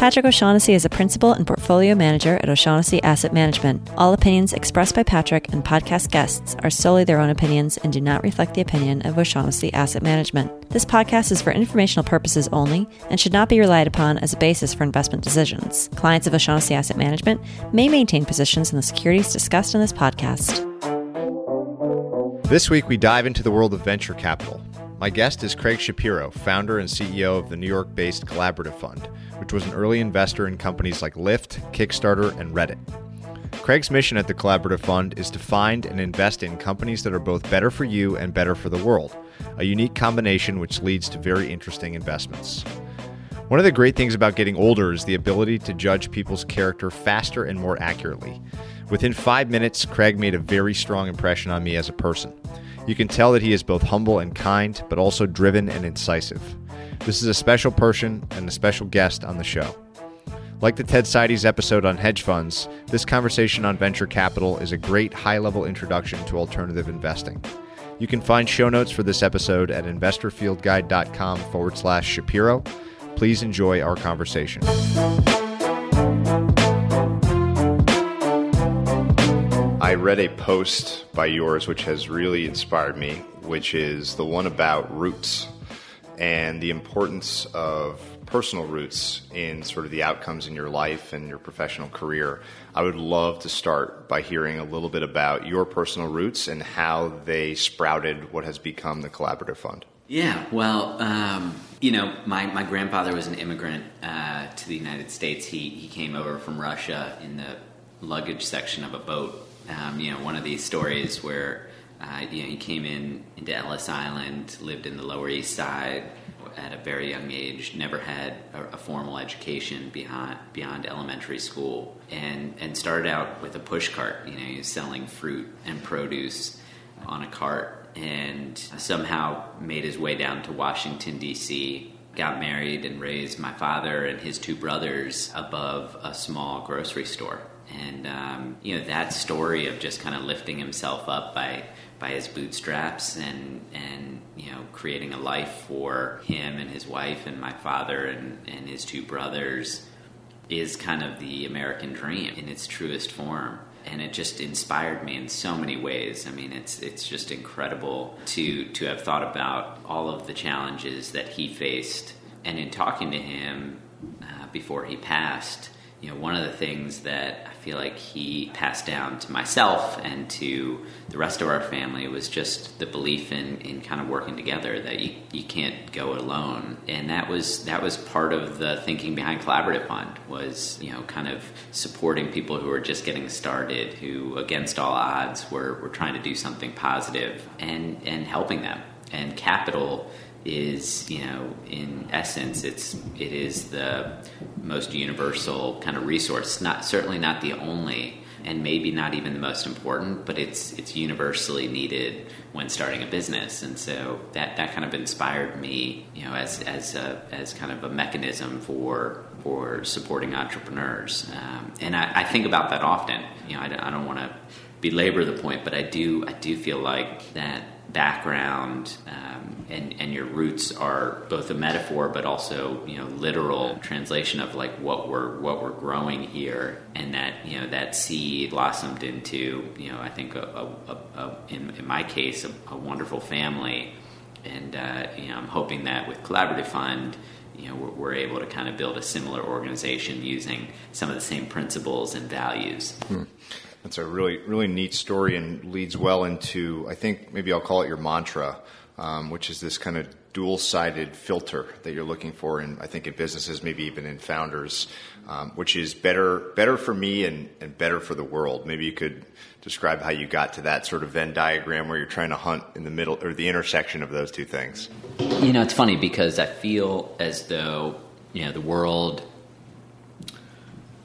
Patrick O'Shaughnessy is a principal and portfolio manager at O'Shaughnessy Asset Management. All opinions expressed by Patrick and podcast guests are solely their own opinions and do not reflect the opinion of O'Shaughnessy Asset Management. This podcast is for informational purposes only and should not be relied upon as a basis for investment decisions. Clients of O'Shaughnessy Asset Management may maintain positions in the securities discussed in this podcast. This week, we dive into the world of venture capital. My guest is Craig Shapiro, founder and CEO of the New York based Collaborative Fund, which was an early investor in companies like Lyft, Kickstarter, and Reddit. Craig's mission at the Collaborative Fund is to find and invest in companies that are both better for you and better for the world, a unique combination which leads to very interesting investments. One of the great things about getting older is the ability to judge people's character faster and more accurately. Within five minutes, Craig made a very strong impression on me as a person. You can tell that he is both humble and kind, but also driven and incisive. This is a special person and a special guest on the show. Like the Ted Seides episode on hedge funds, this conversation on venture capital is a great high level introduction to alternative investing. You can find show notes for this episode at investorfieldguide.com forward slash Shapiro. Please enjoy our conversation. I read a post by yours which has really inspired me, which is the one about roots and the importance of personal roots in sort of the outcomes in your life and your professional career. I would love to start by hearing a little bit about your personal roots and how they sprouted what has become the Collaborative Fund. Yeah, well, um, you know, my, my grandfather was an immigrant uh, to the United States. He, he came over from Russia in the luggage section of a boat um, you know, one of these stories where uh, you know he came in into Ellis Island, lived in the Lower East Side at a very young age, never had a, a formal education beyond beyond elementary school, and and started out with a push cart. You know, he was selling fruit and produce on a cart, and somehow made his way down to Washington D.C got married and raised my father and his two brothers above a small grocery store and um, you know that story of just kind of lifting himself up by by his bootstraps and and you know creating a life for him and his wife and my father and, and his two brothers is kind of the American dream in its truest form and it just inspired me in so many ways. I mean, it's it's just incredible to to have thought about all of the challenges that he faced, and in talking to him uh, before he passed, you know, one of the things that I feel like he passed down to myself and to the rest of our family was just the belief in, in kind of working together that you, you can't go alone. And that was that was part of the thinking behind Collaborative Fund was, you know, kind of supporting people who are just getting started, who against all odds were, were trying to do something positive and, and helping them. And capital is you know in essence it's it is the most universal kind of resource. Not certainly not the only and maybe not even the most important but it's it's universally needed when starting a business. And so that that kind of inspired me you know as as a as kind of a mechanism for for supporting entrepreneurs. Um, and I, I, think about that often. You know I, I don't want to belabor the point but I do I do feel like that background um, and, and your roots are both a metaphor but also you know literal translation of like what we're what we're growing here and that you know that seed blossomed into you know I think a, a, a, in, in my case a, wonderful family and uh, you know I'm hoping that with collaborative fund you know we're, we're, able to kind of build a similar organization using some of the same principles and values. Hmm. That's a really really neat story and leads well into I think maybe I'll call it your mantra, um, which is this kind of dual sided filter that you're looking for in I think in businesses, maybe even in founders, um, which is better better for me and, and better for the world. Maybe you could describe how you got to that sort of Venn diagram where you're trying to hunt in the middle or the intersection of those two things. You know, it's funny because I feel as though you know the world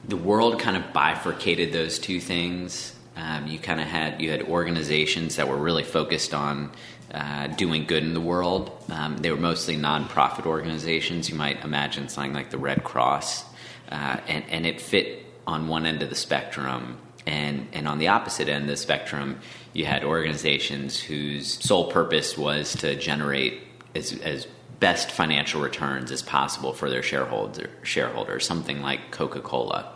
the world kind of bifurcated those two things. Um, you kind of had you had organizations that were really focused on uh, doing good in the world. Um, they were mostly nonprofit organizations. You might imagine something like the Red Cross, uh, and and it fit on one end of the spectrum. And, and on the opposite end of the spectrum, you had organizations whose sole purpose was to generate as, as best financial returns as possible for their shareholder, shareholders, something like Coca Cola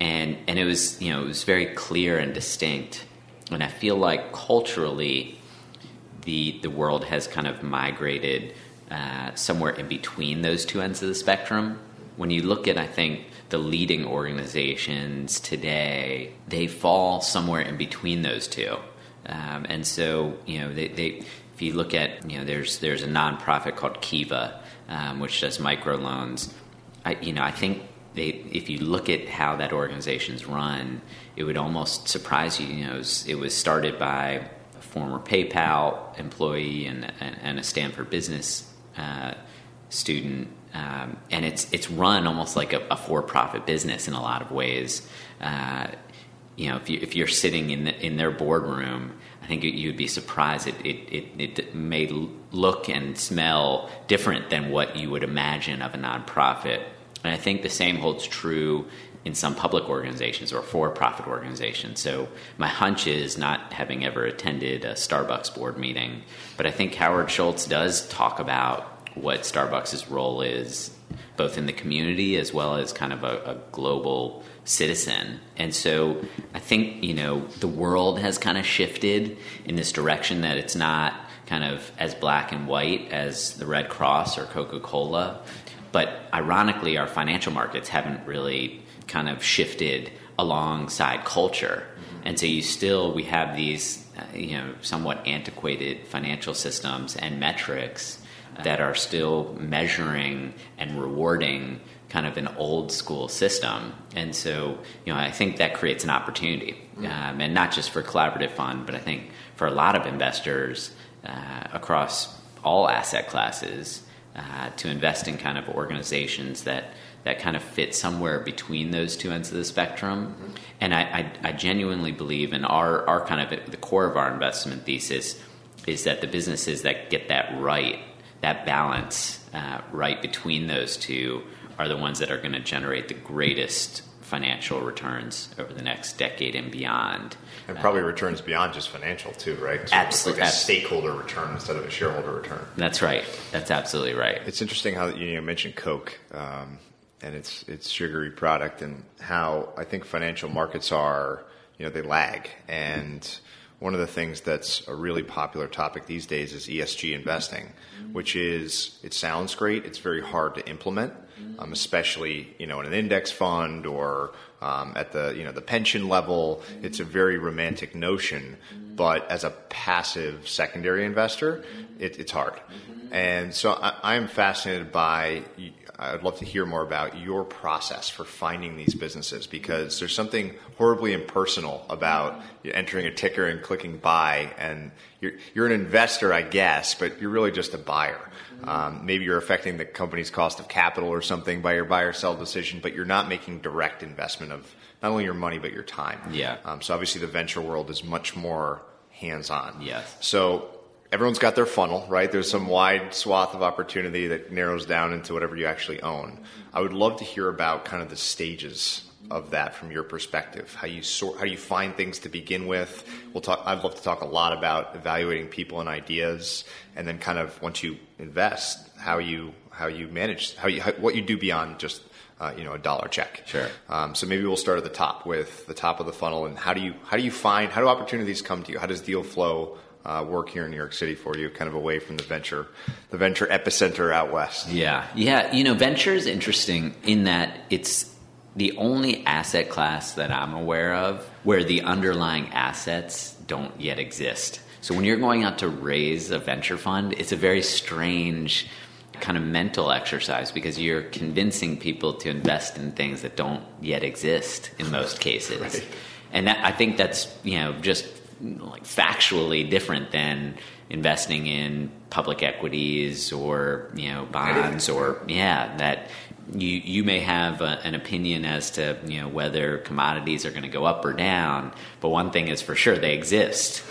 and and it was you know it was very clear and distinct. And I feel like culturally, the the world has kind of migrated uh, somewhere in between those two ends of the spectrum. When you look at, I think the leading organizations today, they fall somewhere in between those two. Um, and so, you know, they, they, if you look at, you know, there's there's a nonprofit called Kiva, um, which does microloans. I, you know, I think they, if you look at how that organization's run, it would almost surprise you. You know, it was, it was started by a former PayPal employee and, and, and a Stanford business uh, student, um, and it's it's run almost like a, a for-profit business in a lot of ways. Uh, you know, if you if you're sitting in the, in their boardroom, I think you'd be surprised. It, it it it may look and smell different than what you would imagine of a nonprofit and I think the same holds true in some public organizations or for profit organizations. So my hunch is not having ever attended a Starbucks board meeting, but I think Howard Schultz does talk about what Starbucks' role is both in the community as well as kind of a, a, global citizen. And so I think, you know, the world has kind of shifted in this direction that it's not kind of as black and white as the Red Cross or Coca Cola. But ironically, our financial markets haven't really kind of shifted alongside culture. And so you still, we have these, uh, you know, somewhat antiquated financial systems and metrics that are still measuring and rewarding kind of an old school system. And so, you know, I think that creates an opportunity. Um, and not just for collaborative fund, but I think for a lot of investors uh, across all asset classes, uh, to invest in kind of organizations that that kind of fit somewhere between those two ends of the spectrum. Mm-hmm. And I, I, I, genuinely believe in our, our kind of the core of our investment thesis is that the businesses that get that right, that balance uh, right between those two, are the ones that are going to generate the greatest financial returns over the next decade and beyond. And probably uh, returns beyond just financial too, right? So absolutely, like a stakeholder return instead of a shareholder return. That's right. That's absolutely right. It's interesting how you mentioned Coke um, and its its sugary product, and how I think financial markets are, you know, they lag and one of the things that's a really popular topic these days is ESG investing, mm-hmm. which is it sounds great, it's very hard to implement, mm-hmm. um, especially you know in an index fund or um, at the you know the pension level. Mm-hmm. It's a very romantic notion, but as a passive secondary investor, it, it's hard. And so I, am fascinated by I'd love to hear more about your process for finding these businesses because there's something horribly impersonal about entering a ticker and clicking buy, and you're, you're an investor, I guess, but you're really just a buyer. Um, maybe you're affecting the company's cost of capital or something by your buy or sell decision, but you're not making direct investment of not only your money but your time. Yeah. Um, so obviously the venture world is much more hands on. Yes. So everyone's got their funnel, right? There's some wide swath of opportunity that narrows down into whatever you actually own. I would love to hear about kind of the stages of that from your perspective. How you sort, how you find things to begin with. We'll talk. I'd love to talk a lot about evaluating people and ideas, and then kind of once you invest, how you how you manage how you how, what you do beyond just uh, you know a dollar check. Sure. Um, so maybe we'll start at the top with the top of the funnel, and how do you how do you find how do opportunities come to you? How does deal flow uh, work here in New York City for you, kind of away from the venture, the venture epicenter out west. Yeah, yeah. You know, venture is interesting in that it's the only asset class that I'm aware of where the underlying assets don't yet exist. So when you're going out to raise a venture fund, it's a very strange kind of mental exercise because you're convincing people to invest in things that don't yet exist in most cases. Right. And that, I think that's, you know, just like factually different than investing in public equities or, you know, bonds or yeah, that you you may have a, an opinion as to, you know, whether commodities are going to go up or down, but one thing is for sure they exist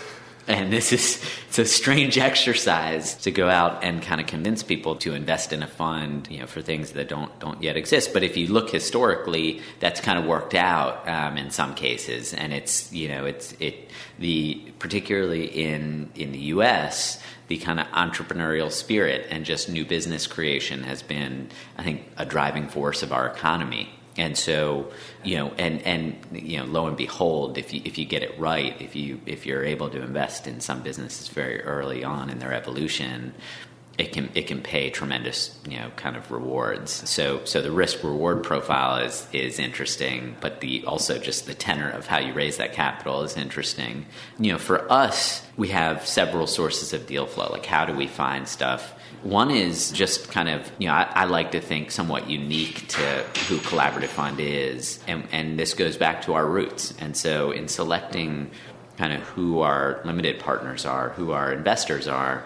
and this is it's a strange exercise to go out and kind of convince people to invest in a fund, you know, for things that don't don't yet exist. But if you look historically, that's kind of worked out um, in some cases, and it's you know it's it the particularly in in the U.S. The kind of entrepreneurial spirit and just new business creation has been, I think, a driving force of our economy. And so, you know, and and you know, lo and behold, if you if you get it right, if you if you're able to invest in some businesses very early on in their evolution, it can it can pay tremendous you know kind of rewards. So so the risk reward profile is is interesting, but the also just the tenor of how you raise that capital is interesting. You know, for us, we have several sources of deal flow. Like how do we find stuff? One is just kind of, you know, I, I, like to think somewhat unique to who Collaborative Fund is. And, and this goes back to our roots. And so in selecting kind of who our limited partners are, who our investors are,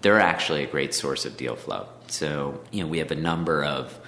they're actually a great source of deal flow. So, you know, we have a number of,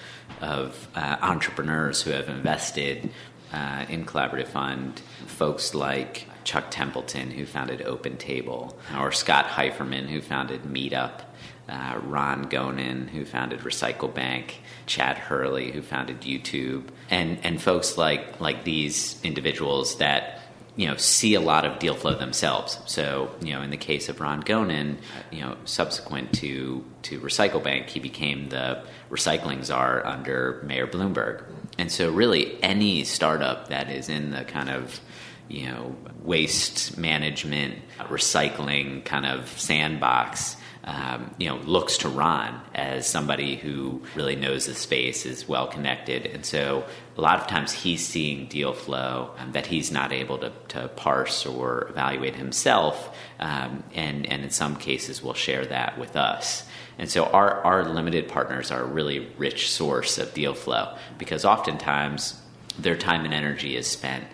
of uh, entrepreneurs who have invested uh, in Collaborative Fund, folks like Chuck Templeton, who founded Open Table, or Scott Heiferman, who founded Meetup uh, Ron Gonen, who founded Recycle Bank, Chad Hurley, who founded YouTube, and and folks like like these individuals that you know see a lot of deal flow themselves. So you know, in the case of Ron Gonen, you know, subsequent to to Recycle Bank, he became the recycling czar under Mayor Bloomberg, and so really any startup that is in the kind of you know waste management, recycling kind of sandbox um, you know, looks to Ron as somebody who really knows the space, is well connected, and so a lot of times he's seeing deal flow um, that he's not able to, to parse or evaluate himself, um, and and in some cases will share that with us. And so our our limited partners are a really rich source of deal flow because oftentimes their time and energy is spent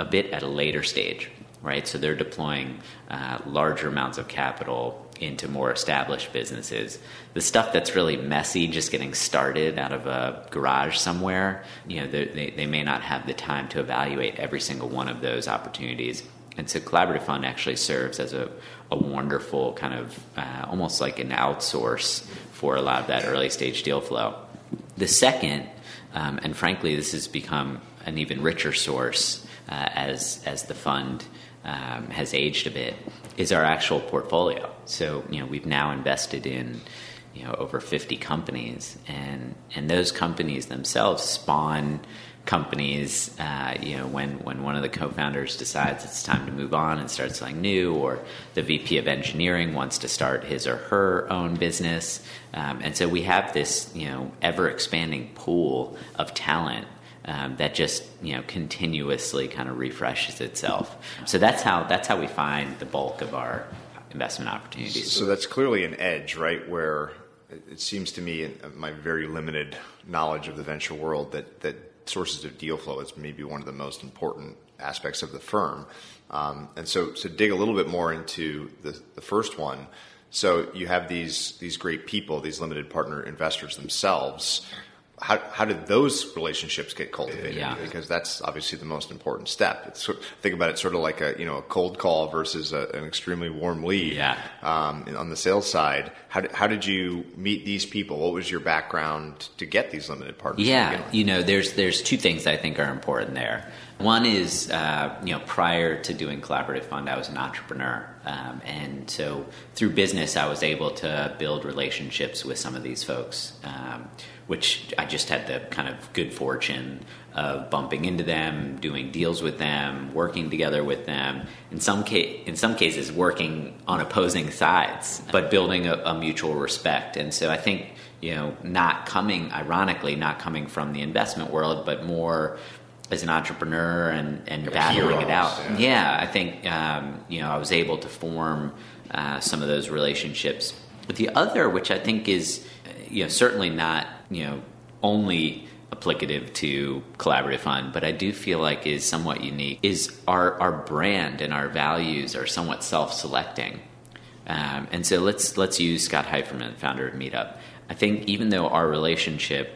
a bit at a later stage right? So they're deploying uh, larger amounts of capital into more established businesses. The stuff that's really messy, just getting started out of a garage somewhere, you know, they, they may not have the time to evaluate every single one of those opportunities. And so Collaborative Fund actually serves as a, a wonderful kind of uh, almost like an outsource for a lot of that early stage deal flow. The second, um, and frankly, this has become an even richer source uh, as as the fund um, has aged a bit is our actual portfolio. So you know we've now invested in you know over 50 companies, and and those companies themselves spawn companies. Uh, you know when when one of the co-founders decides it's time to move on and start something new, or the VP of engineering wants to start his or her own business, um, and so we have this you know ever expanding pool of talent um, that just you know continuously kind of refreshes itself. So that's how that's how we find the bulk of our investment opportunities. So that's clearly an edge, right? Where it seems to me, in my very limited knowledge of the venture world, that that sources of deal flow is maybe one of the most important aspects of the firm. Um, and so, so dig a little bit more into the, the first one. So you have these these great people, these limited partner investors themselves how, how did those relationships get cultivated? Yeah. Because that's obviously the most important step. It's, think about it sort of like a you know a cold call versus a, an extremely warm lead. Yeah. Um, on the sales side, how did, how did you meet these people? What was your background to get these limited partners? Yeah, you know, there's there's two things I think are important there. One is, uh, you know, prior to doing Collaborative Fund, I was an entrepreneur. Um, and so through business, I was able to build relationships with some of these folks. Um, which I just had the kind of good fortune of bumping into them, doing deals with them, working together with them. In some ca- in some cases, working on opposing sides, but building a, a mutual respect. And so I think you know, not coming, ironically, not coming from the investment world, but more as an entrepreneur and, and battling heroes, it out. Yeah. yeah, I think um, you know I was able to form uh, some of those relationships. But the other, which I think is you know certainly not you know only applicative to collaborative fund, but I do feel like is somewhat unique. Is our our brand and our values are somewhat self selecting. Um, and so let's let's use Scott Heiferman, founder of Meetup. I think even though our relationship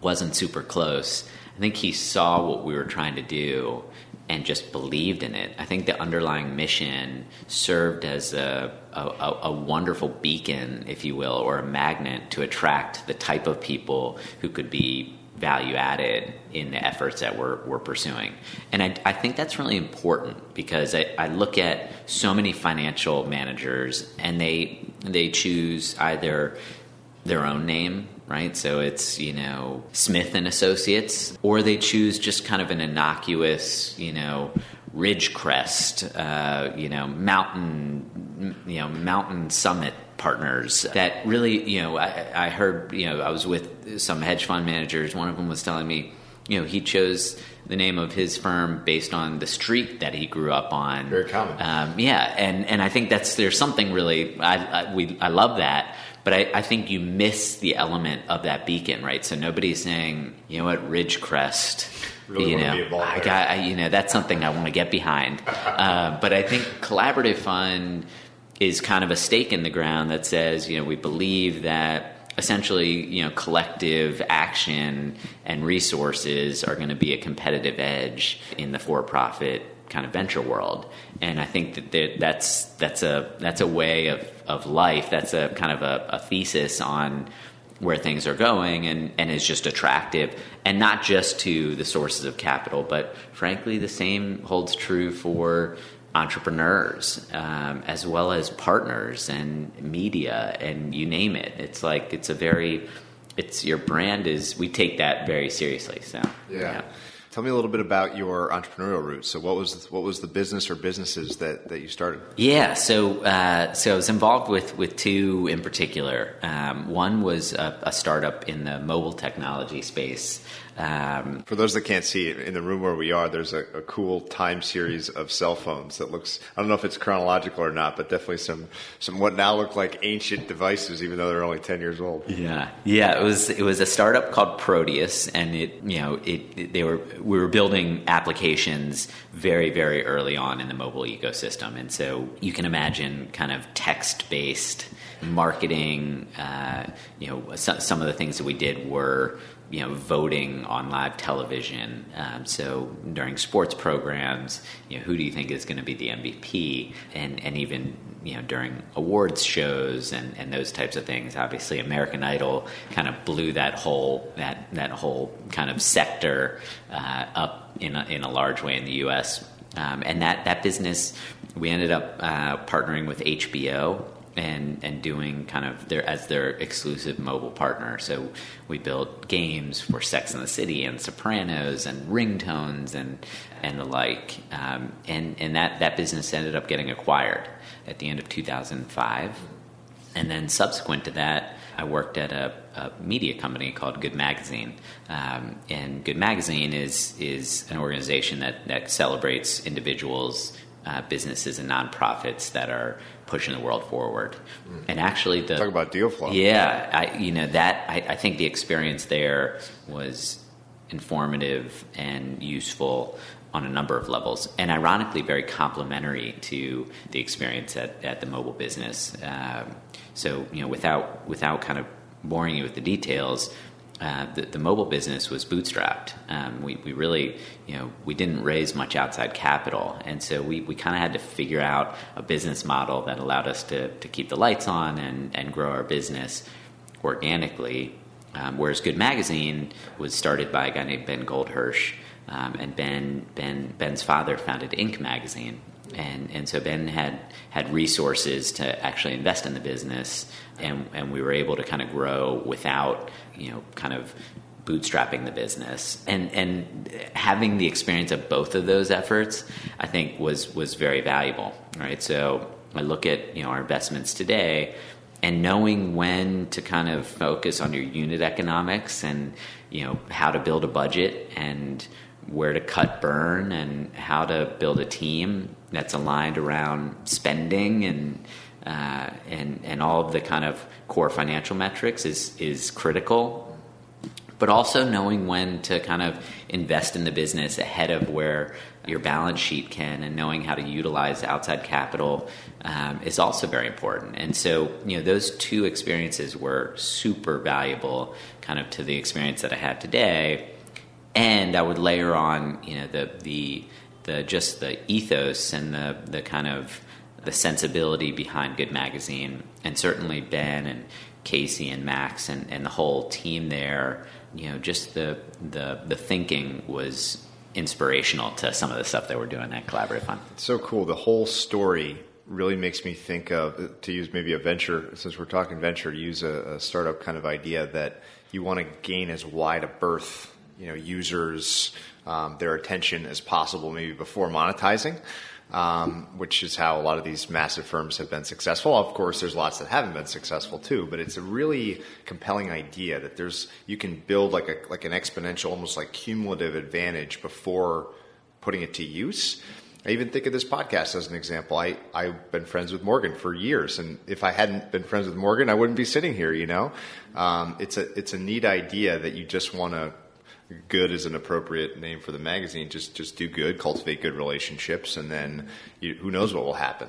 wasn't super close, I think he saw what we were trying to do and just believed in it. I think the underlying mission served as a, a, a, wonderful beacon, if you will, or a magnet to attract the type of people who could be value added in the efforts that we're, we're pursuing. And I, I think that's really important because I, I look at so many financial managers and they, they choose either their own name right? So it's, you know, Smith and Associates, or they choose just kind of an innocuous, you know, Ridgecrest, uh, you know, mountain, you know, mountain summit partners that really, you know, I, I heard, you know, I was with some hedge fund managers. One of them was telling me, you know, he chose the name of his firm based on the street that he grew up on. Very common. Um, yeah, and and I think that's there's something really I, I we I love that but I, I, think you miss the element of that beacon, right? So nobody's saying, you know what, Ridgecrest. Really you know, I got, I, you know, that's something I want to get behind. uh, but I think collaborative fund is kind of a stake in the ground that says, you know, we believe that essentially, you know, collective action and resources are going to be a competitive edge in the for-profit kind of venture world. And I think that that's that's a that's a way of of life. That's a kind of a, a thesis on where things are going and, and is just attractive and not just to the sources of capital but frankly the same holds true for entrepreneurs um, as well as partners and media and you name it it's like it's a very it's your brand is we take that very seriously so yeah. yeah. Tell me a little bit about your entrepreneurial roots. So, what was what was the business or businesses that, that you started? Yeah, so uh, so I was involved with with two in particular. Um, one was a, a, startup in the mobile technology space um, For those that can't see in the room where we are, there's a, a, cool time series of cell phones that looks. I don't know if it's chronological or not, but definitely some some what now look like ancient devices, even though they're only ten years old. Yeah, yeah. It was it was a startup called Proteus, and it you know it, it they were we were building applications very very early on in the mobile ecosystem, and so you can imagine kind of text based marketing. Uh, you know, some, some of the things that we did were you know, voting on live television. Um, so during sports programs, you know, who do you think is going to be the MVP? And and even you know during awards shows and, and those types of things. Obviously, American Idol kind of blew that whole that that whole kind of sector uh, up in a, in a large way in the U.S. Um, and that that business, we ended up uh, partnering with HBO and and doing kind of their as their exclusive mobile partner. So we built games for Sex and the City and Sopranos and ringtones and and the like. Um, and and that that business ended up getting acquired at the end of 2005. And then subsequent to that, I worked at a, a media company called Good Magazine. Um, and Good Magazine is is an organization that that celebrates individuals. Uh, businesses and nonprofits that are pushing the world forward. Mm. And actually, the talk about deal flow. Yeah, I, you know that I, I think the experience there was informative and useful on a number of levels, and ironically, very complementary to the experience at, at the mobile business. Um, so, you know, without without kind of boring you with the details, uh, the, the, mobile business was bootstrapped. Um, we, we really, you know, we didn't raise much outside capital, and so we, we kind of had to figure out a business model that allowed us to, to keep the lights on and, and grow our business organically. Um, whereas Good Magazine was started by a guy named Ben Goldhirsh, um, and Ben Ben Ben's father founded Inc. magazine, and and so Ben had had resources to actually invest in the business, and and we were able to kind of grow without you know kind of bootstrapping the business. And and having the experience of both of those efforts i think was was very valuable right? So i look at you know our investments today and knowing when to kind of focus on your unit economics and you know how to build a budget and where to cut burn and how to build a team that's aligned around spending and uh, and and all of the kind of core financial metrics is is critical but also knowing when to kind of invest in the business ahead of where your balance sheet can and knowing how to utilize outside capital um, is also very important. And so you know those two experiences were super valuable kind of to the experience that i had today. And i would layer on you know the the the just the ethos and the the kind of the sensibility behind good magazine and certainly ben and casey and max and, and the whole team there you know, just the the the thinking was inspirational to some of the stuff that we're doing at Collaborative Fund. It's so cool. The whole story really makes me think of to use maybe a venture since we're talking venture to use a, a startup kind of idea that you want to gain as wide a berth you know users um, their attention as possible maybe before monetizing um, which is how a lot of these massive firms have been successful. Of course, there's lots that haven't been successful too, but it's a really compelling idea that there's you can build like a like an exponential, almost like cumulative advantage before putting it to use. I even think of this podcast as an example. I, I've been friends with Morgan for years, and if I hadn't been friends with Morgan, I wouldn't be sitting here. You know, um, it's a it's a neat idea that you just want to good is an appropriate name for the magazine. Just just do good, cultivate good relationships, and then you, who knows what will happen.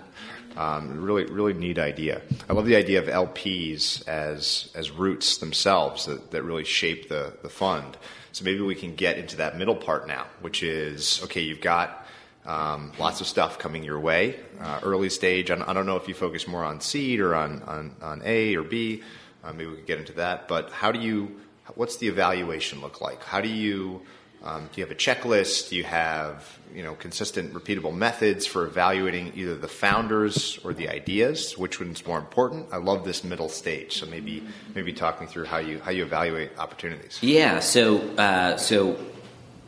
Um, really, really neat idea. I love the idea of LPs as as roots themselves that, that really shape the the fund. So maybe we can get into that middle part now, which is okay. You've got um, lots of stuff coming your way. Uh, early stage. I don't know if you focus more on seed or on on, on A or B. Uh, maybe we could get into that. But how do you what's the evaluation look like? How do you um, do you have a checklist? Do you have you know consistent, repeatable methods for evaluating either the founders or the ideas? Which one's more important? I love this middle stage. So maybe maybe talk me through how you how you evaluate opportunities. Yeah. So uh, so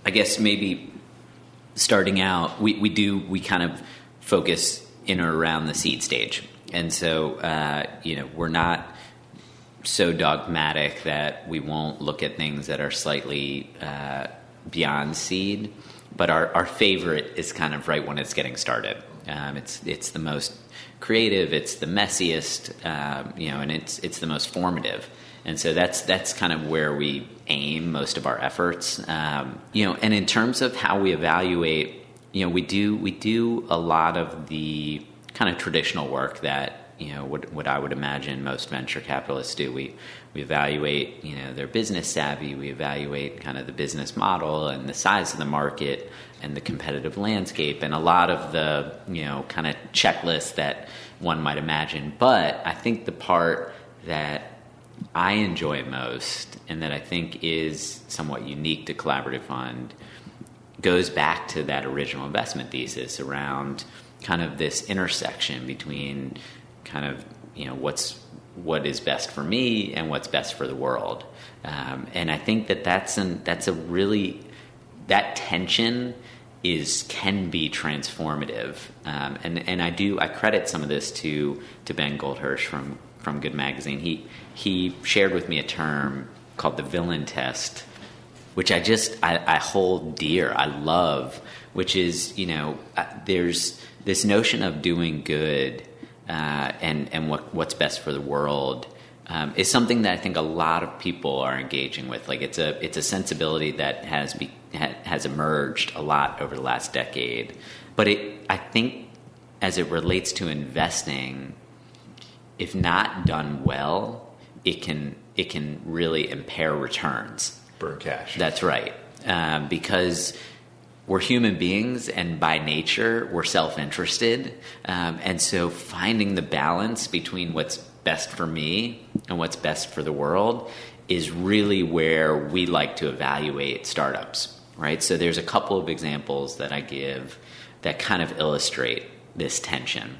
I guess maybe starting out, we, we do we kind of focus in or around the seed stage, and so uh, you know we're not so dogmatic that we won't look at things that are slightly uh, beyond seed. But our, our favorite is kind of right when it's getting started. Um, it's it's the most creative, it's the messiest, um, you know, and it's it's the most formative. And so that's that's kind of where we aim most of our efforts. Um, you know, and in terms of how we evaluate, you know, we do we do a lot of the kind of traditional work that you know what, what I would imagine most venture capitalists do. We we evaluate you know their business savvy. We evaluate kind of the business model and the size of the market and the competitive landscape and a lot of the you know kind of checklists that one might imagine. But I think the part that I enjoy most and that I think is somewhat unique to Collaborative Fund goes back to that original investment thesis around kind of this intersection between kind of you know what's what is best for me and what's best for the world. Um, and I think that that's an that's a really that tension is can be transformative. Um, and and I do I credit some of this to to Ben Goldhirsh from from Good Magazine. He he shared with me a term called the villain test, which I just I, I hold dear. I love, which is you know uh, there's this notion of doing good uh, and and what what's best for the world um, is something that I think a lot of people are engaging with. Like it's a it's a sensibility that has be, ha, has emerged a lot over the last decade, but it I think as it relates to investing, if not done well, it can it can really impair returns. Burn cash. That's right, um, because we're human beings and by nature we're self-interested. Um, and so finding the balance between what's best for me and what's best for the world is really where we like to evaluate startups right? So there's a couple of examples that i give that kind of illustrate this tension.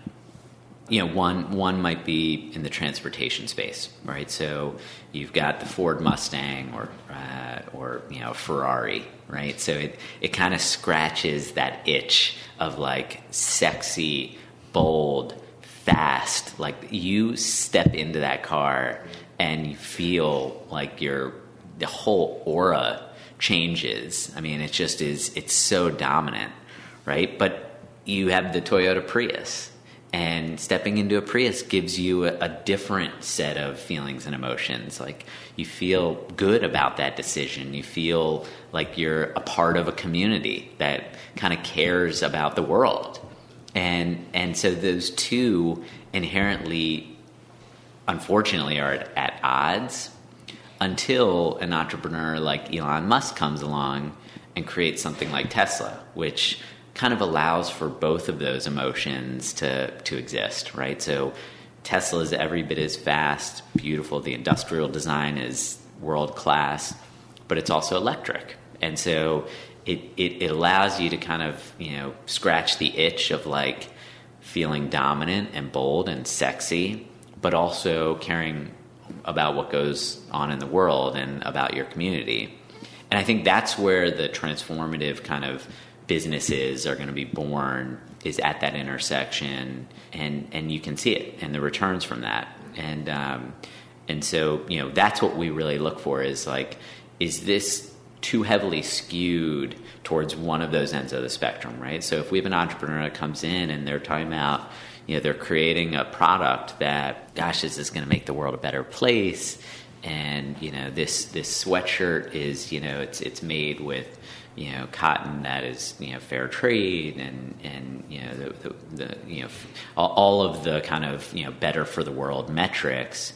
You know, one one might be in the transportation space, right? So you've got the Ford Mustang or uh, or you know Ferrari, right? So it it kind of scratches that itch of like sexy, bold, fast. Like you step into that car and you feel like your the whole aura changes. I mean, it just is. It's so dominant, right? But you have the Toyota Prius and stepping into a Prius gives you a, a, different set of feelings and emotions. Like you feel good about that decision. You feel like you're a part of a community that kind of cares about the world. And and so those two inherently unfortunately are at, at odds until an entrepreneur like Elon Musk comes along and creates something like Tesla, which kind of allows for both of those emotions to to exist, right? So Tesla is every bit as fast, beautiful. The industrial design is world class, but it's also electric, and so it, it, it allows you to kind of you know scratch the itch of like feeling dominant and bold and sexy, but also caring about what goes on in the world and about your community. And I think that's where the transformative kind of businesses are going to be born is at that intersection, and and you can see it and the returns from that, and um, and so you know that's what we really look for is like is this too heavily skewed towards one of those ends of the spectrum, right? So if we have an entrepreneur that comes in and they're talking about you know they're creating a product that gosh is this is going to make the world a better place and you know this this sweatshirt is you know it's it's made with you know cotton that is you know fair trade and and you know the, the, the you know all of the kind of you know better for the world metrics.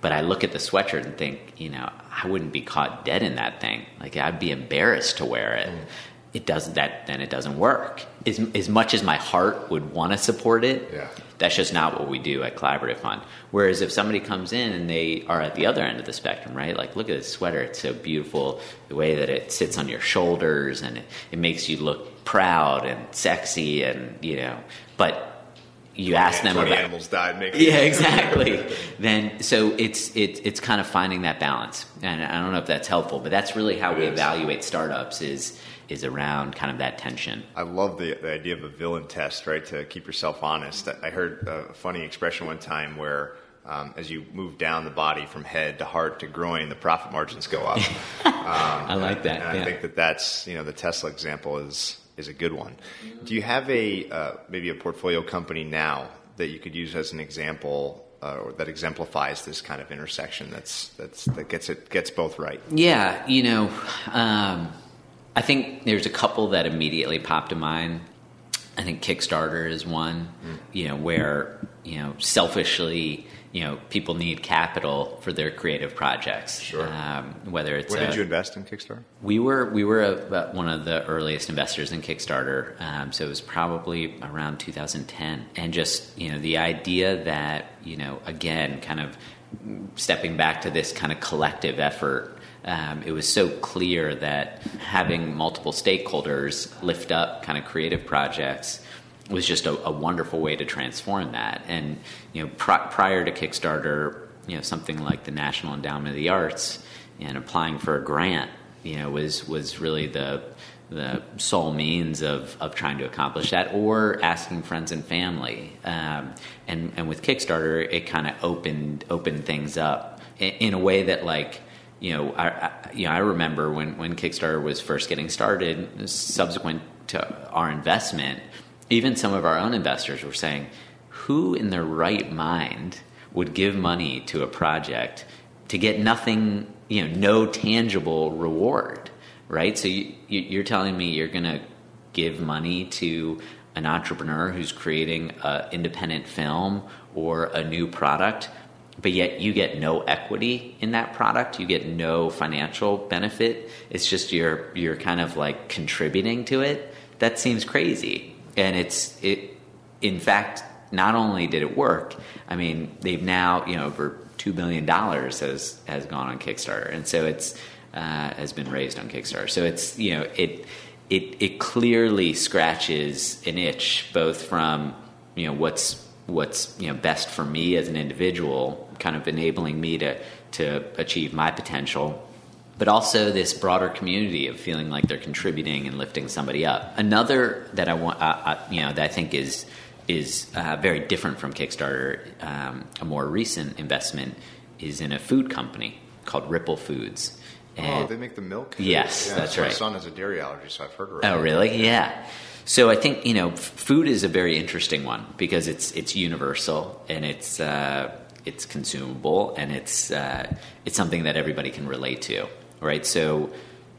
But I look at the sweatshirt and think you know I wouldn't be caught dead in that thing. Like I'd be embarrassed to wear it. Mm. it doesn't that then it doesn't work. As, as much as my heart would want to support it yeah that's just not what we do at Collaborative Fund. Whereas if somebody comes in and they are at the other end of the spectrum, right? Like, look at this sweater; it's so beautiful. The way that it sits on your shoulders and it, it makes you look proud and sexy, and you know. But you ask them about animals died. Making yeah, exactly. then so it's it's it's kind of finding that balance, and I don't know if that's helpful, but that's really how it we is. evaluate startups. Is is around kind of that tension. I love the, the idea of a villain test, right? To keep yourself honest. I heard a funny expression one time where um, as you move down the body from head to heart to groin, the profit margins go up. Um, I like that. And yeah. I think that that's you know the Tesla example is is a good one. Do you have a uh, maybe a portfolio company now that you could use as an example uh, or that exemplifies this kind of intersection that's that's that gets it gets both right? Yeah, you know. Um, I think there's a couple that immediately pop to mind. I think Kickstarter is one, mm. you know, where you know selfishly, you know, people need capital for their creative projects. Sure. Um, whether it's when did you invest in Kickstarter? We were we were a, one of the earliest investors in Kickstarter, um, so it was probably around 2010, and just you know the idea that you know again, kind of stepping back to this kind of collective effort um, it was so clear that having multiple stakeholders lift up kind of creative projects was just a, a wonderful way to transform that. And you know, pr- prior to Kickstarter, you know, something like the National Endowment of the Arts and applying for a grant, you know, was was really the the sole means of, of trying to accomplish that, or asking friends and family. Um, and and with Kickstarter, it kind of opened opened things up in, in a way that like you know, I, I, you know, I remember when, when Kickstarter was first getting started, subsequent to our investment, even some of our own investors were saying, who in their right mind would give money to a project to get nothing, you know, no tangible reward, right? So you, you're telling me you're going to give money to an entrepreneur who's creating an independent film or a new product but yet you get no equity in that product. You get no financial benefit. It's just you're you're kind of like contributing to it. That seems crazy. And it's it in fact not only did it work i mean they've now you know over two billion dollars has has gone on kickstarter. And so it's uh, has been raised on kickstarter. So it's you know it it it clearly scratches an itch both from you know what's what's you know best for me as an individual, kind of enabling me to to achieve my potential. But also this broader community of feeling like they're contributing and lifting somebody up. Another that I want, uh, uh, you know, that I think is is uh, very different from Kickstarter. Um, a more recent investment is in a food company called Ripple Foods. And oh, they make the milk. Yes, yeah, that's so right. My son has a dairy allergy, so I've heard of it. Oh, really? Yeah. So I think you know, f- food is a very interesting one because it's it's universal and it's uh, it's consumable and it's uh, it's something that everybody can relate to, right? So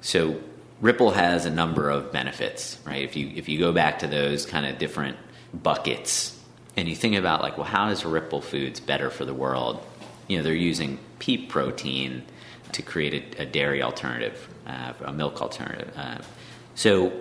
so Ripple has a number of benefits, right? If you if you go back to those kind of different buckets and you think about like, well, how is Ripple Foods better for the world? You know, they're using pea protein to create a, a dairy alternative, uh, a milk alternative. Uh, so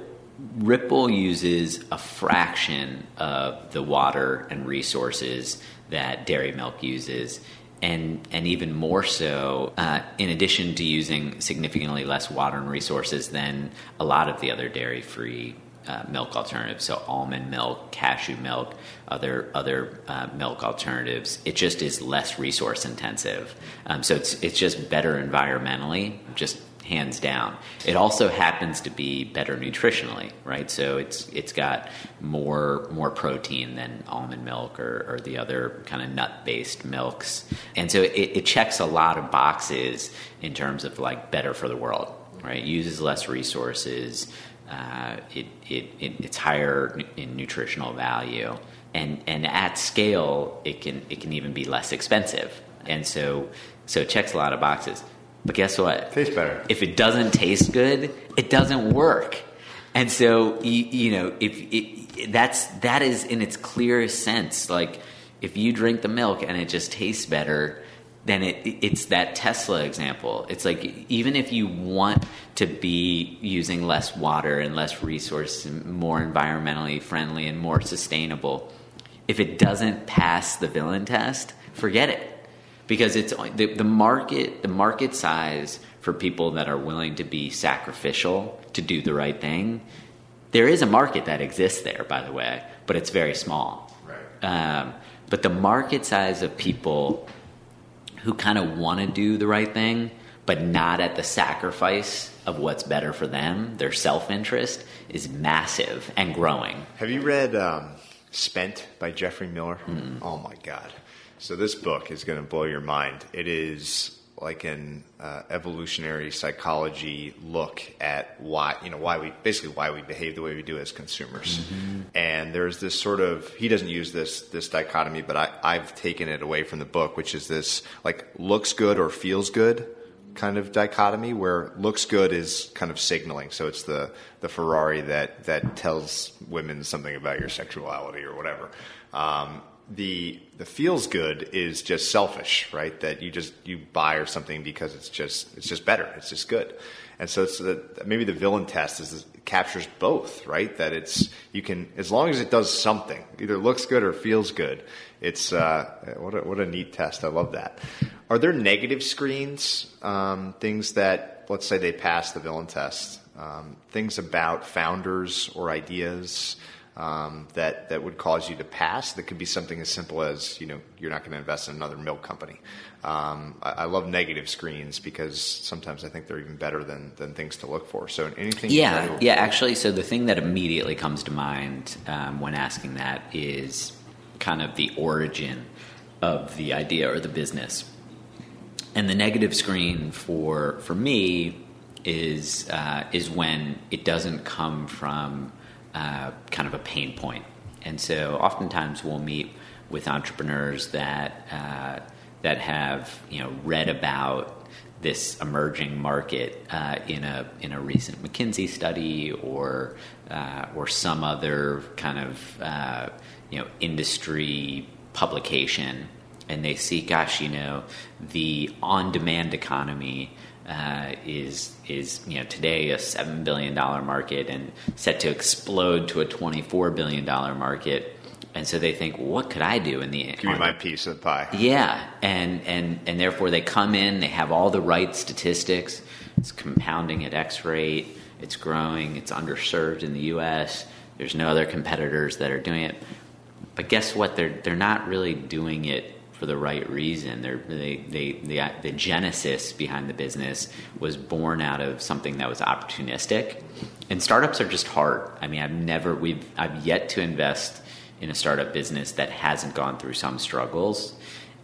Ripple uses a fraction of the water and resources that dairy milk uses, and and even more so, uh, in addition to using significantly less water and resources than a lot of the other dairy-free uh, milk alternatives, so almond milk, cashew milk, other other uh, milk alternatives. It just is less resource intensive, um, so it's it's just better environmentally, just hands down. It also happens to be better nutritionally, right? So it's it's got more more protein than almond milk or, or the other kind of nut based milks, and so it, it checks a lot of boxes in terms of like better for the world, right? Uses less resources. Uh, it, it, it, it's higher in nutritional value, and and at scale, it can it can even be less expensive, and so so it checks a lot of boxes. But guess what? Tastes better. If it doesn't taste good, it doesn't work. And so you, you know, if it, that's that is in its clearest sense. Like if you drink the milk and it just tastes better, then it, it's that Tesla example. It's like even if you want to be using less water and less resource, and more environmentally friendly and more sustainable, if it doesn't pass the villain test, forget it because it's the, the market the market size for people that are willing to be sacrificial to do the right thing there is a market that exists there by the way but it's very small. Right. Um, but the market size of people who kind of want to do the right thing but not at the sacrifice of what's better for them their self-interest is massive and growing. Have you read um, spent by Geoffrey Miller? Mm oh my god so this book is going to blow your mind. It is like an uh, evolutionary psychology look at why you know why we basically why we behave the way we do as consumers. Mm-hmm. And there's this sort of he doesn't use this this dichotomy, but I, I've taken it away from the book, which is this like looks good or feels good kind of dichotomy where looks good is kind of signaling. So it's the the Ferrari that that tells women something about your sexuality or whatever. Um, the the feels good is just selfish, right? That you just you buy or something because it's just it's just better, it's just good, and so it's the, maybe the villain test is captures both, right? That it's you can as long as it does something, either looks good or feels good. It's uh, what a, what a neat test. I love that. Are there negative screens, um, things that let's say they pass the villain test, um, things about founders or ideas? Um, that that would cause you to pass. That could be something as simple as you know you're not going to invest in another milk company. Um, I, I, love negative screens because sometimes I think they're even better than than things to look for. So anything. Yeah, yeah. Actually, so the thing that immediately comes to mind um, when asking that is kind of the origin of the idea or the business. And the negative screen for for me is uh, is when it doesn't come from uh, kind of a pain point. And so oftentimes we'll meet with entrepreneurs that uh, that have you know read about this emerging market uh, in a in a recent McKinsey study or uh, or some other kind of uh, you know industry publication, and they see, gosh, you know, the on-demand economy uh, is is you know today a seven billion dollar market and set to explode to a twenty four billion dollar market. And so they think, what could I do in the give me my piece of the pie? Yeah, and and and therefore they come in, they have all the right statistics. It's compounding at X rate. It's growing. It's underserved in the U.S. There's no other competitors that are doing it. but guess what? They're they're not really doing it for the right reason. They they the the genesis behind the business was born out of something that was opportunistic, and startups are just hard. I mean, I've never we've I've yet to invest in a startup business that hasn't gone through some struggles.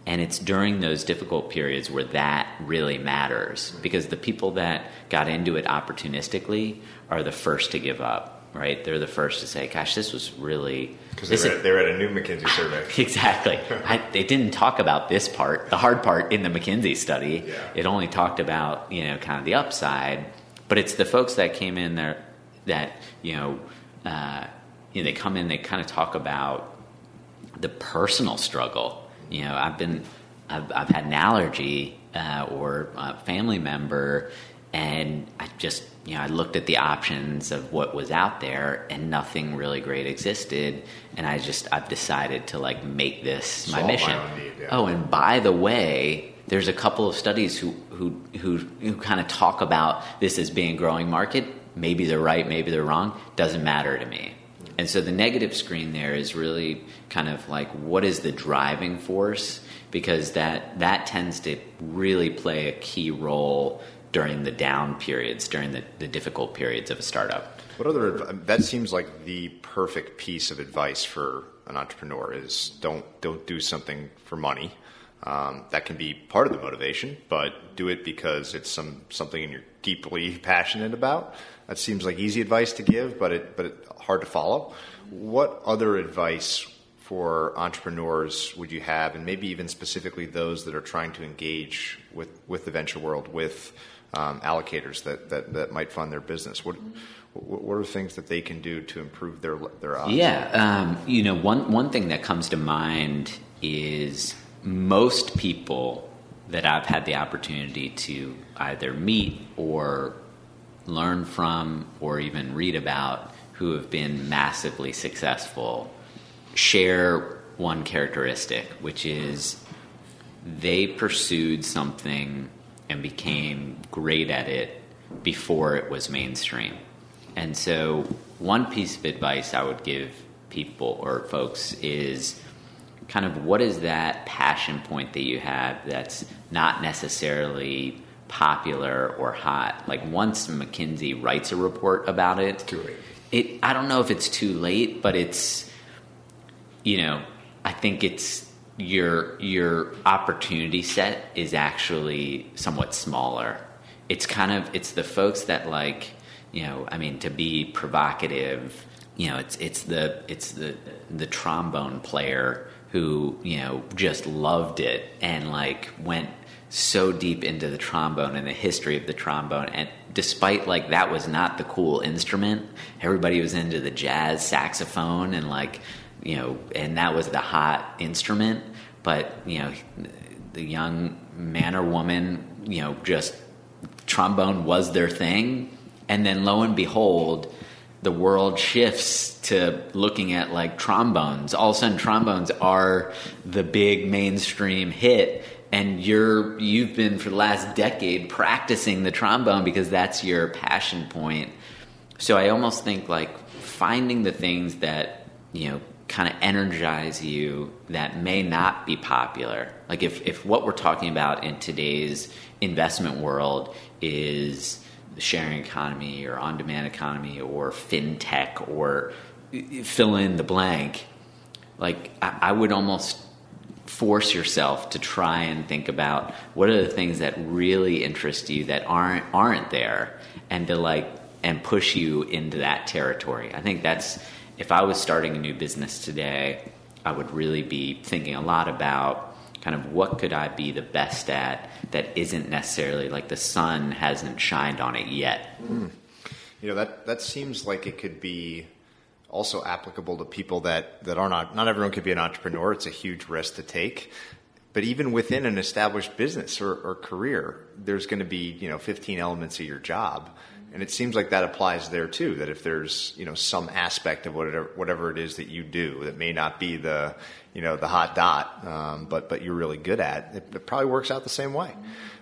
And it's during those difficult periods where that really matters because the people that got into it opportunistically are the first to give up right? They're the first to say, "Gosh, this was really." Because they, were at, they were at a new McKinsey survey. exactly. I, they didn't talk about this part, the hard part in the McKinsey study. Yeah. It only talked about you know kind of the upside, but it's the folks that came in there that you know, uh, you know they come in, they kind of talk about the personal struggle. You know, I've been, I've, I've had an allergy uh, or a family member, and I just you know, I looked at the options of what was out there, and nothing really great existed. And I just I've decided to like make this my mission. My need, yeah. Oh, and by the way, there's a couple of studies who who who, who kind of talk about this as being a growing market. Maybe they're right, maybe they're wrong. Doesn't matter to me. And so the negative screen there is really kind of like what is the driving force because that that tends to really play a key role during the down periods, during the, the difficult periods of a startup. What other that seems like the perfect piece of advice for an entrepreneur is don't don't do something for money. Um, that can be part of the motivation, but do it because it's some something you're deeply passionate about. That seems like easy advice to give, but it but it, hard to follow. What other advice for entrepreneurs would you have, and maybe even specifically those that are trying to engage with with the venture world with um, allocators that, that, that might fund their business? What, what are things that they can do to improve their their odds? Yeah, um, you know, one one thing that comes to mind is most people that I've had the opportunity to either meet or learn from or even read about who have been massively successful share one characteristic, which is they pursued something and became great at it before it was mainstream. And so, one piece of advice I would give people or folks is kind of what is that passion point that you have that's not necessarily popular or hot? Like, once McKinsey writes a report about it. It, I don't know if it's too late, but it's, you know, I think it's your your opportunity set is actually somewhat smaller. It's kind of it's the folks that like you know I mean to be provocative. You know it's it's the it's the the trombone player who you know just loved it and like went so deep into the trombone and the history of the trombone and despite like that was not the cool instrument everybody was into the jazz saxophone and like you know, and that was the hot instrument. But you know, the young man or woman, you know, just trombone was their thing, and then lo and behold, the world shifts to looking at like trombones. All of a sudden, trombones are the big mainstream hit, and you're you've been for the last decade practicing the trombone because that's your passion point. So I almost think like finding the things that you know kind of energize you that may not be popular. Like if, if what we're talking about in today's investment world is the sharing economy or on demand economy or fintech or fill in the blank, like I, I would almost force yourself to try and think about what are the things that really interest you that aren't aren't there and to like and push you into that territory. I think that's if I was starting a new business today, I would really be thinking a lot about kind of what could I be the best at that isn't necessarily like the sun hasn't shined on it yet. Mm. You know that that seems like it could be also applicable to people that that are not not everyone could be an entrepreneur. It's a huge risk to take. But even within an established business or, or career, there's going to be you know 15 elements of your job and it seems like that applies there too. That if there's you know some aspect of whatever whatever it is that you do that may not be the you know the hot dot, um, but but you're really good at, it, it probably works out the same way.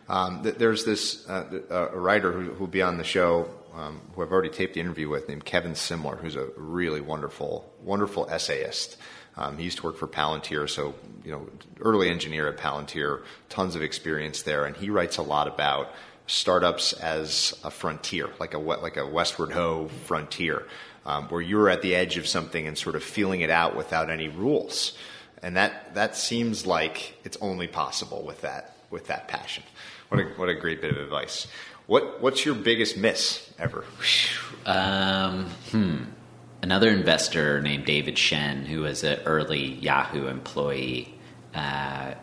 Um, there's this uh, a writer who will be on the show um, who I've already taped the interview with named Kevin Simler, who's a really wonderful wonderful essayist. Um, he used to work for Palantir, so you know, early engineer at Palantir, tons of experience there, and he writes a lot about startups as a frontier, like a like a westward ho frontier, um, where you're at the edge of something and sort of feeling it out without any rules, and that that seems like it's only possible with that with that passion. What a what a great bit of advice. What what's your biggest miss ever? Um, hmm. Another investor named David Shen, who was an early Yahoo employee uh,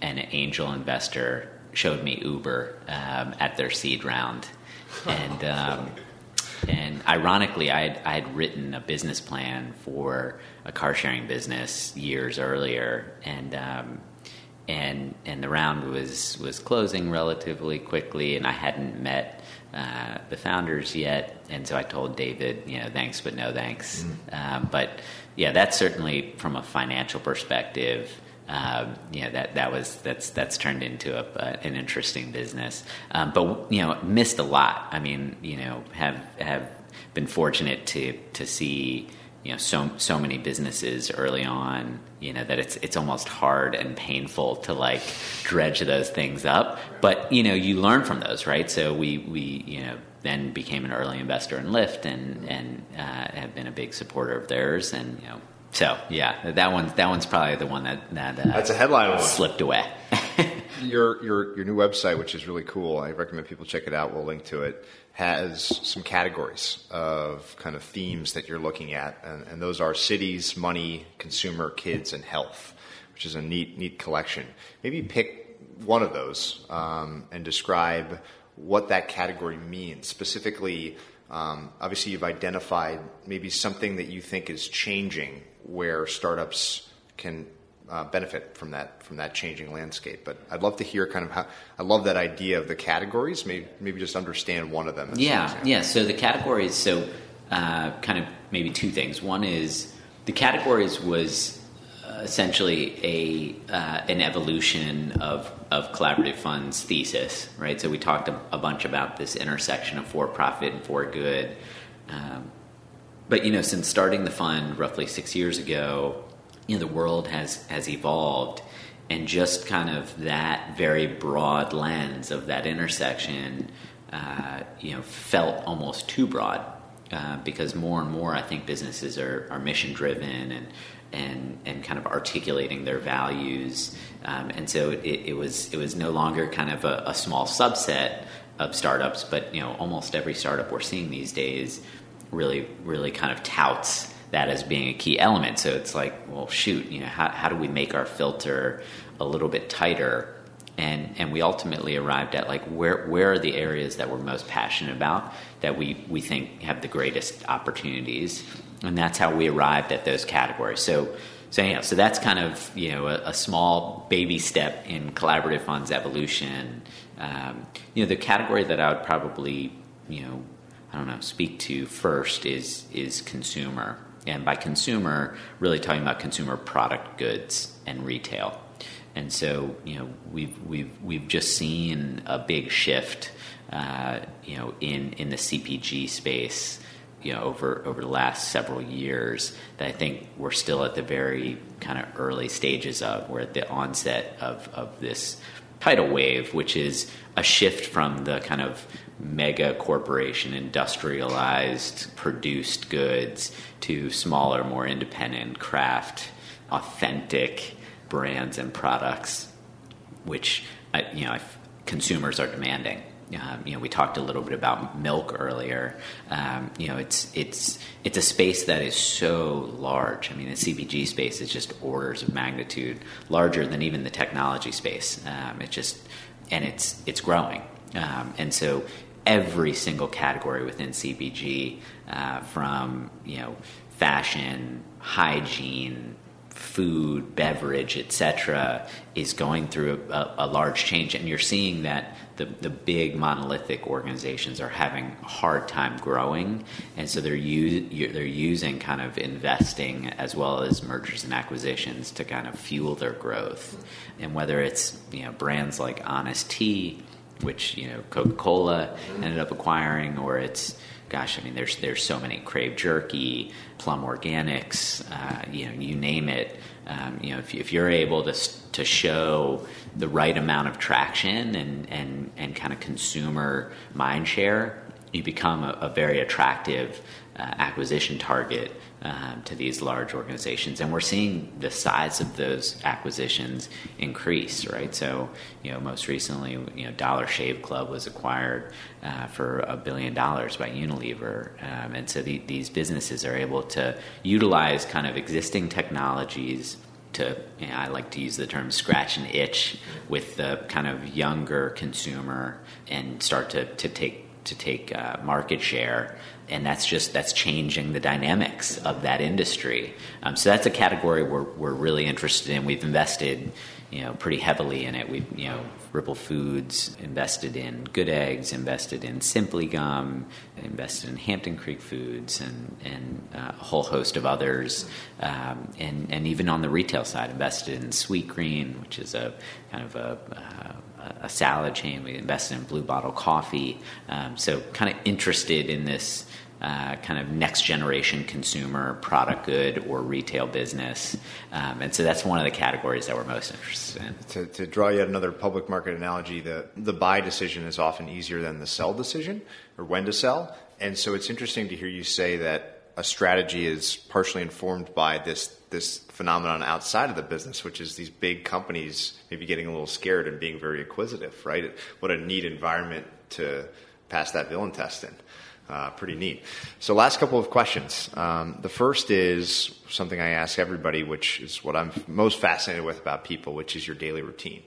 and an angel investor, showed me Uber um, at their seed round, and um, and ironically, I had, I had written a business plan for a car sharing business years earlier, and um, and and the round was was closing relatively quickly, and I hadn't met uh, the founders yet, and so I told David, you know, thanks but no thanks. Mm. Um, but yeah, that's certainly from a financial perspective. Um, you know that that was that's that's turned into a, an interesting business, um, but you know missed a lot. I mean, you know, have have been fortunate to to see you know so so many businesses early on you know that it's it's almost hard and painful to like dredge those things up. But you know you learn from those right? So we we you know then became an early investor in Lyft and and uh, have been a big supporter of theirs and you know so yeah that one's that one's probably the one that that uh, that's a headline one. slipped away your your your new website which is really cool I recommend people check it out we'll link to it has some categories of kind of themes that you're looking at, and, and, those are cities, money, consumer, kids, and health, which is a neat, neat collection. Maybe pick one of those um, and describe what that category means. Specifically, um, obviously, you've identified maybe something that you think is changing where startups can uh, benefit from that from that changing landscape. But I'd love to hear kind of how I love that idea of the categories. Maybe maybe just understand one of them. Yeah, yeah. So the categories. So uh, kind of maybe two things. One is the categories was uh, essentially a uh, an evolution of of collaborative funds thesis, right? So we talked a, a bunch about this intersection of for profit and for good. Um, but you know, since starting the fund roughly six years ago, you know the world has has evolved. And just kind of that very broad lens of that intersection uh, you know felt almost too broad uh, because more and more I think businesses are, are mission driven and and and kind of articulating their values. Um, and so it, it, was it was no longer kind of a, a small subset of startups but you know almost every startup we're seeing these days really really kind of touts that as being a key element. So it's like, well, shoot, you know, how, how do we make our filter a little bit tighter? And, and we ultimately arrived at like where where are the areas that we're most passionate about that we, we think have the greatest opportunities and that's how we arrived at those categories so so yeah so that's kind of you know a, a small baby step in collaborative funds evolution um, you know the category that I would probably you know I don't know speak to first is is consumer and by consumer, really talking about consumer product goods and retail. And so, you know, we've we've we've just seen a big shift, uh, you know, in in the CPG space, you know, over over the last several years. That I think we're still at the very kind of early stages of. We're at the onset of of this tidal wave, which is a shift from the kind of mega corporation industrialized produced goods to smaller, more independent craft, authentic brands and products, which uh, you know consumers are demanding. Um, you know, we talked a little bit about milk earlier. Um, you know, it's it's it's a space that is so large. I mean, the CPG space is just orders of magnitude larger than even the technology space. Um, it's just and it's it's growing. Um, and so every single category within CPG, uh, from you know fashion, hygiene, food, beverage, etc., is going through a, a, large change, and you're seeing that the, the big monolithic organizations are having a hard time growing, and so they're u- they're using kind of investing as well as mergers and acquisitions to kind of fuel their growth, and whether it's you know brands like Honest Tea which you know Coca Cola ended up acquiring, or it's gosh, I mean, there's there's so many Krave Jerky, Plum Organics, uh, you know, you name it. Um, you know, if, if you're able to to show the right amount of traction and and and kind of consumer mind share, you become a, a very attractive acquisition target um, to these large organizations, and we're seeing the size of those acquisitions increase. Right, so you know, most recently, you know, Dollar Shave Club was acquired uh, for a billion dollars by Unilever, um, and so the, these businesses are able to utilize kind of existing technologies to you know, I like to use the term scratch and itch with the kind of younger consumer and start to, to take to take uh, market share and that's just that's changing the dynamics of that industry. Um, so that's a category we're we're really interested in. We've invested, you know, pretty heavily in it. We you know Ripple Foods invested in Good Eggs, invested in Simply Gum, invested in Hampton Creek Foods, and and uh, a whole host of others. Um, and and even on the retail side, invested in Sweetgreen, which is a kind of a uh, a salad chain. We invested in Blue Bottle Coffee. Um, so, kind of interested in this uh, kind of next generation consumer product good or retail business. Um, and so that's one of the categories that we're most interested in. To, to, draw yet another public market analogy, the, the buy decision is often easier than the sell decision or when to sell. And so it's interesting to hear you say that a strategy is partially informed by this this phenomenon outside of the business, which is these big companies maybe getting a little scared and being very acquisitive, right? What a neat environment to pass that villain test in. Uh, pretty neat. So, last couple of questions. Um, the first is something I ask everybody, which is what I'm most fascinated with about people, which is your daily routine.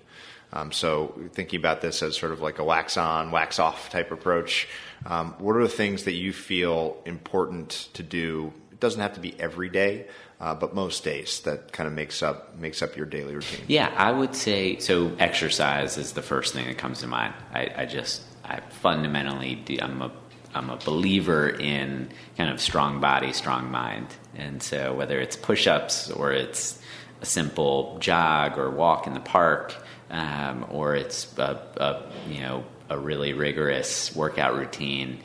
Um, so, thinking about this as sort of like a wax on, wax off type approach, um, what are the things that you feel important to do? It doesn't have to be every day, uh, but most days that kind of makes up makes up your daily routine. Yeah, I would say so. Exercise is the first thing that comes to mind. I, I just I fundamentally I'm a I'm a believer in kind of strong body, strong mind. And so whether it's push-ups or it's a simple jog or walk in the park, um, or it's a, a, you know a really rigorous workout routine,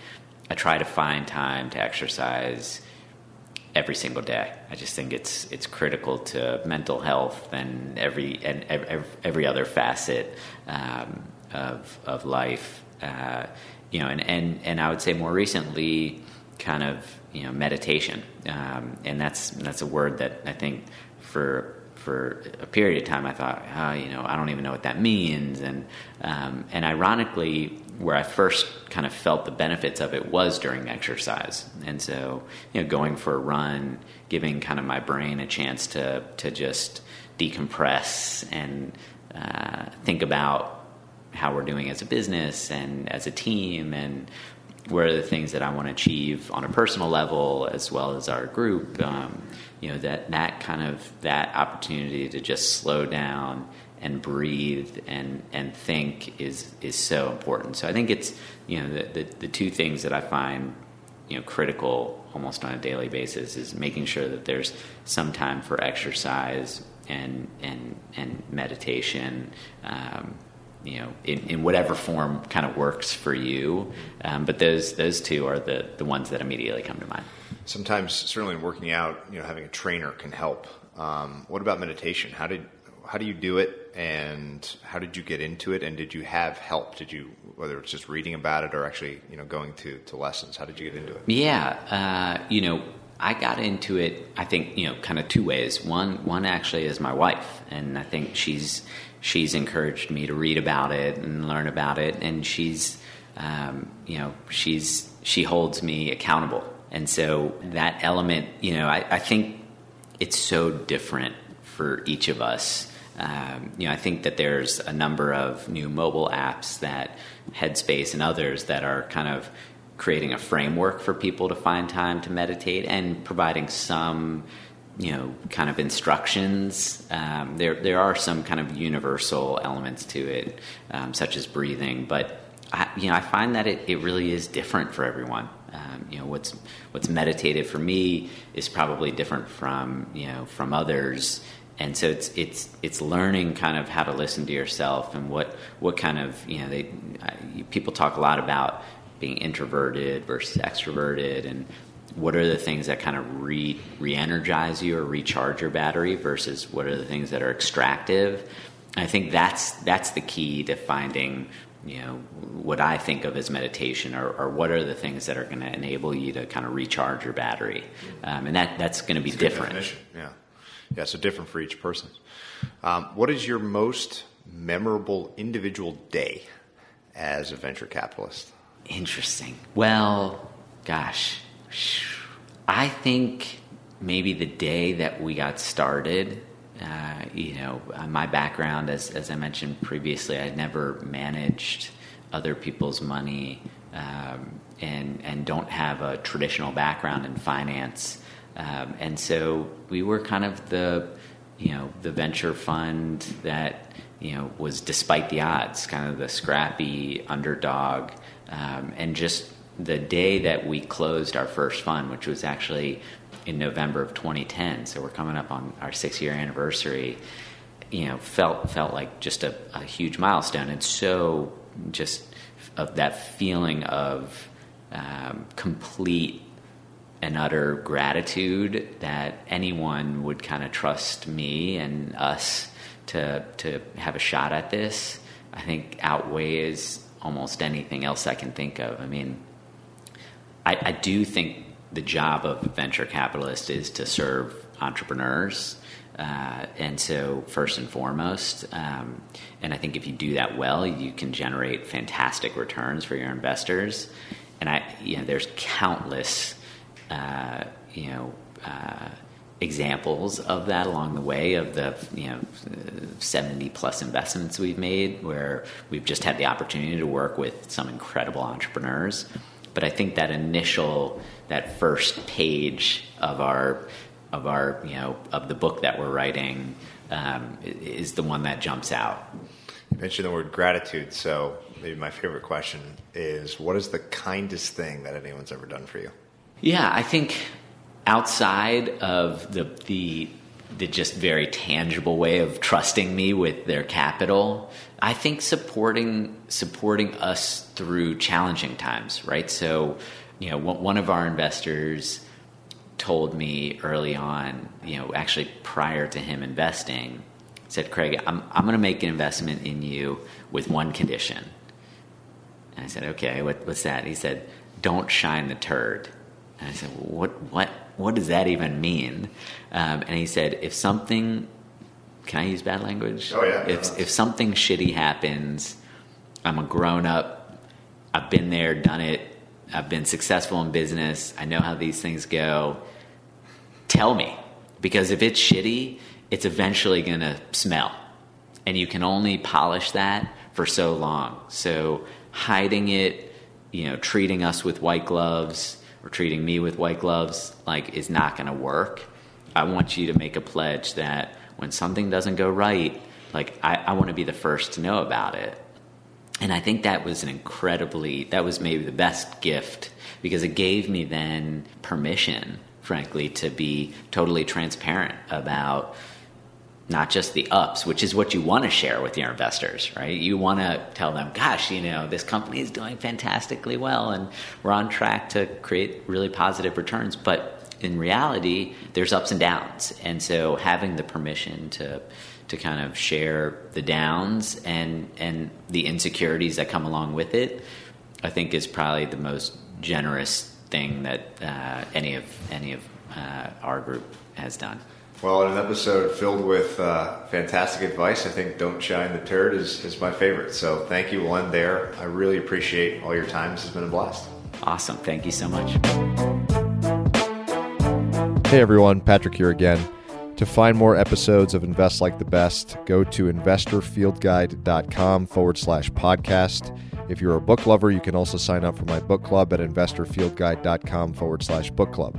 I try to find time to exercise every single day. I just think it's it's critical to mental health and every and every, every other facet um, of of life. Uh, you know, and, and, and I would say more recently, kind of, you know, meditation. Um, and that's, that's a word that I think for, for a period of time I thought, oh, you know, I don't even know what that means. And, um, and ironically, where I first kind of felt the benefits of it was during exercise. And so, you know, going for a run, giving kind of my brain a chance to, to just decompress and uh, think about how we're doing as a business and as a team and what are the things that I want to achieve on a personal level as well as our group. Um, you know that that kind of that opportunity to just slow down and breathe and and think is is so important. So I think it's you know the, the, the two things that I find you know critical almost on a daily basis is making sure that there's some time for exercise and and and meditation. Um, you know, in, in whatever form kind of works for you. Um, but those those two are the the ones that immediately come to mind. Sometimes, certainly in working out, you know, having a trainer can help. Um, what about meditation? How did how do you do it, and how did you get into it? And did you have help? Did you whether it's just reading about it or actually you know going to to lessons? How did you get into it? Yeah, uh, you know. I got into it, I think, you know, kind of two ways. One, one actually is my wife, and I think she's she's encouraged me to read about it and learn about it, and she's, um, you know, she's she holds me accountable, and so that element, you know, I, I think it's so different for each of us. Um, you know, I think that there's a number of new mobile apps that Headspace and others that are kind of creating a framework for people to find time to meditate and providing some you know, kind of instructions. Um, there, there are some kind of universal elements to it, um, such as breathing. But I, you know, I find that it, it really is different for everyone. Um, you know, what's what's meditative for me is probably different from you know from others. And so it's it's it's learning kind of how to listen to yourself and what what kind of you know they people talk a lot about being introverted versus extroverted, and what are the things that kind of re re-energize you or recharge your battery versus what are the things that are extractive. I think that's that's the key to finding you know what I think of as meditation, or, or what are the things that are going to enable you to kind of recharge your battery, um, and that that's going to be different. Yeah, yeah. So different for each person. Um, what is your most memorable individual day as a venture capitalist? Interesting. Well, gosh, I think maybe the day that we got started uh, you know, uh, my background, as, as I mentioned previously, I'd never managed other people's money um, and, and don't have a traditional background in finance. Um, and so we were kind of the, you know, the venture fund that, you know, was despite the odds, kind of the scrappy underdog. Um, and just the day that we closed our first fund, which was actually in November of 2010. So we're coming up on our six year anniversary. You know, felt felt like just a, a huge milestone, and so just of that feeling of um, complete and utter gratitude that anyone would kind of trust me and us to to have a shot at this. I think outweighs almost anything else I can think of. I mean, I, I do think the job of venture capitalist is to serve entrepreneurs. Uh, and so, first and foremost, um, and I think if you do that well, you can generate fantastic returns for your investors. And I, you know, there's countless, uh, you know, uh, examples of that along the way of the you know 70 plus investments we've made where we've just had the opportunity to work with some incredible entrepreneurs but I think that initial, that first page of our, of our, you know, of the book that we're writing, um, is the one that jumps out. You mentioned the word gratitude, so maybe my favorite question is, what is the kindest thing that anyone's ever done for you? Yeah, I think outside of the the the just very tangible way of trusting me with their capital. I think supporting supporting us through challenging times, right? So, you know, one of our investors told me early on, you know, actually prior to him investing, said, "Craig, I'm I'm going to make an investment in you with one condition." And I said, "Okay, what, what's that?" He said, "Don't shine the turd." And I said, well, "What what what does that even mean? Um, and he said, if something, can I use bad language? Oh yeah. If if something shitty happens, I'm a grown up. I've been there, done it. I've been successful in business. I know how these things go. Tell me, because if it's shitty, it's eventually going to smell, and you can only polish that for so long. So hiding it, you know, treating us with white gloves or treating me with white gloves like is not going to work. I want you to make a pledge that when something doesn't go right, like I, I want to be the first to know about it. And I think that was an incredibly, that was maybe the best gift because it gave me then permission, frankly, to be totally transparent about not just the ups, which is what you want to share with your investors, right? You want to tell them, gosh, you know, this company is doing fantastically well and we're on track to create really positive returns. But in reality, there's ups and downs. And so having the permission to, to kind of share the downs and, and the insecurities that come along with it, I think is probably the most generous thing that uh, any of, any of uh, our group has done. Well, in an episode filled with uh, fantastic advice, I think "Don't Shine the Turd" is, is my favorite. So, thank you. We'll end there. I really appreciate all your time. This has been a blast. Awesome. Thank you so much. Hey, everyone. Patrick here again. To find more episodes of Invest Like the Best, go to investorfieldguide.com forward slash podcast. If you're a book lover, you can also sign up for my book club at investorfieldguide.com forward slash book club.